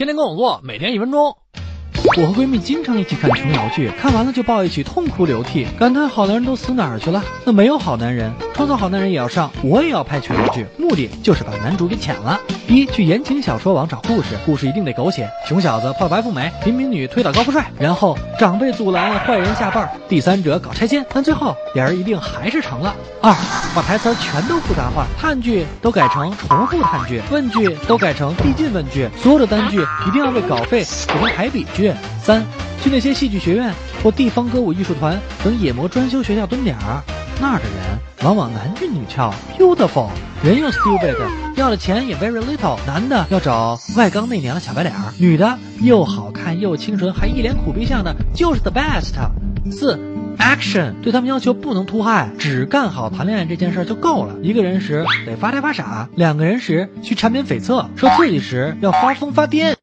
天天跟我做，每天一分钟。我和闺蜜经常一起看琼瑶剧，看完了就抱一起痛哭流涕，感叹好男人都死哪儿去了？那没有好男人，创作好男人也要上，我也要拍全剧，目的就是把男主给抢了。一去言情小说网找故事，故事一定得狗血，穷小子泡白富美，平民女推倒高富帅，然后长辈阻拦，坏人下绊，第三者搞拆迁，但最后俩人一定还是成了。二把台词全都复杂化，叹剧都改成重复叹剧，问句都改成递进问句，所有的单句一定要为稿费改成排比句。三，去那些戏剧学院或地方歌舞艺术团等野模专修学校蹲点儿，那儿的人往往男俊女俏，beautiful，人又 stupid，要的钱也 very little。男的要找外刚内娘的小白脸儿，女的又好看又清纯，还一脸苦逼相的，就是 the best。四。Action，对他们要求不能突害，只干好谈恋爱这件事就够了。一个人时得发呆发傻，两个人时需缠绵悱恻，说刺激时要发疯发癫。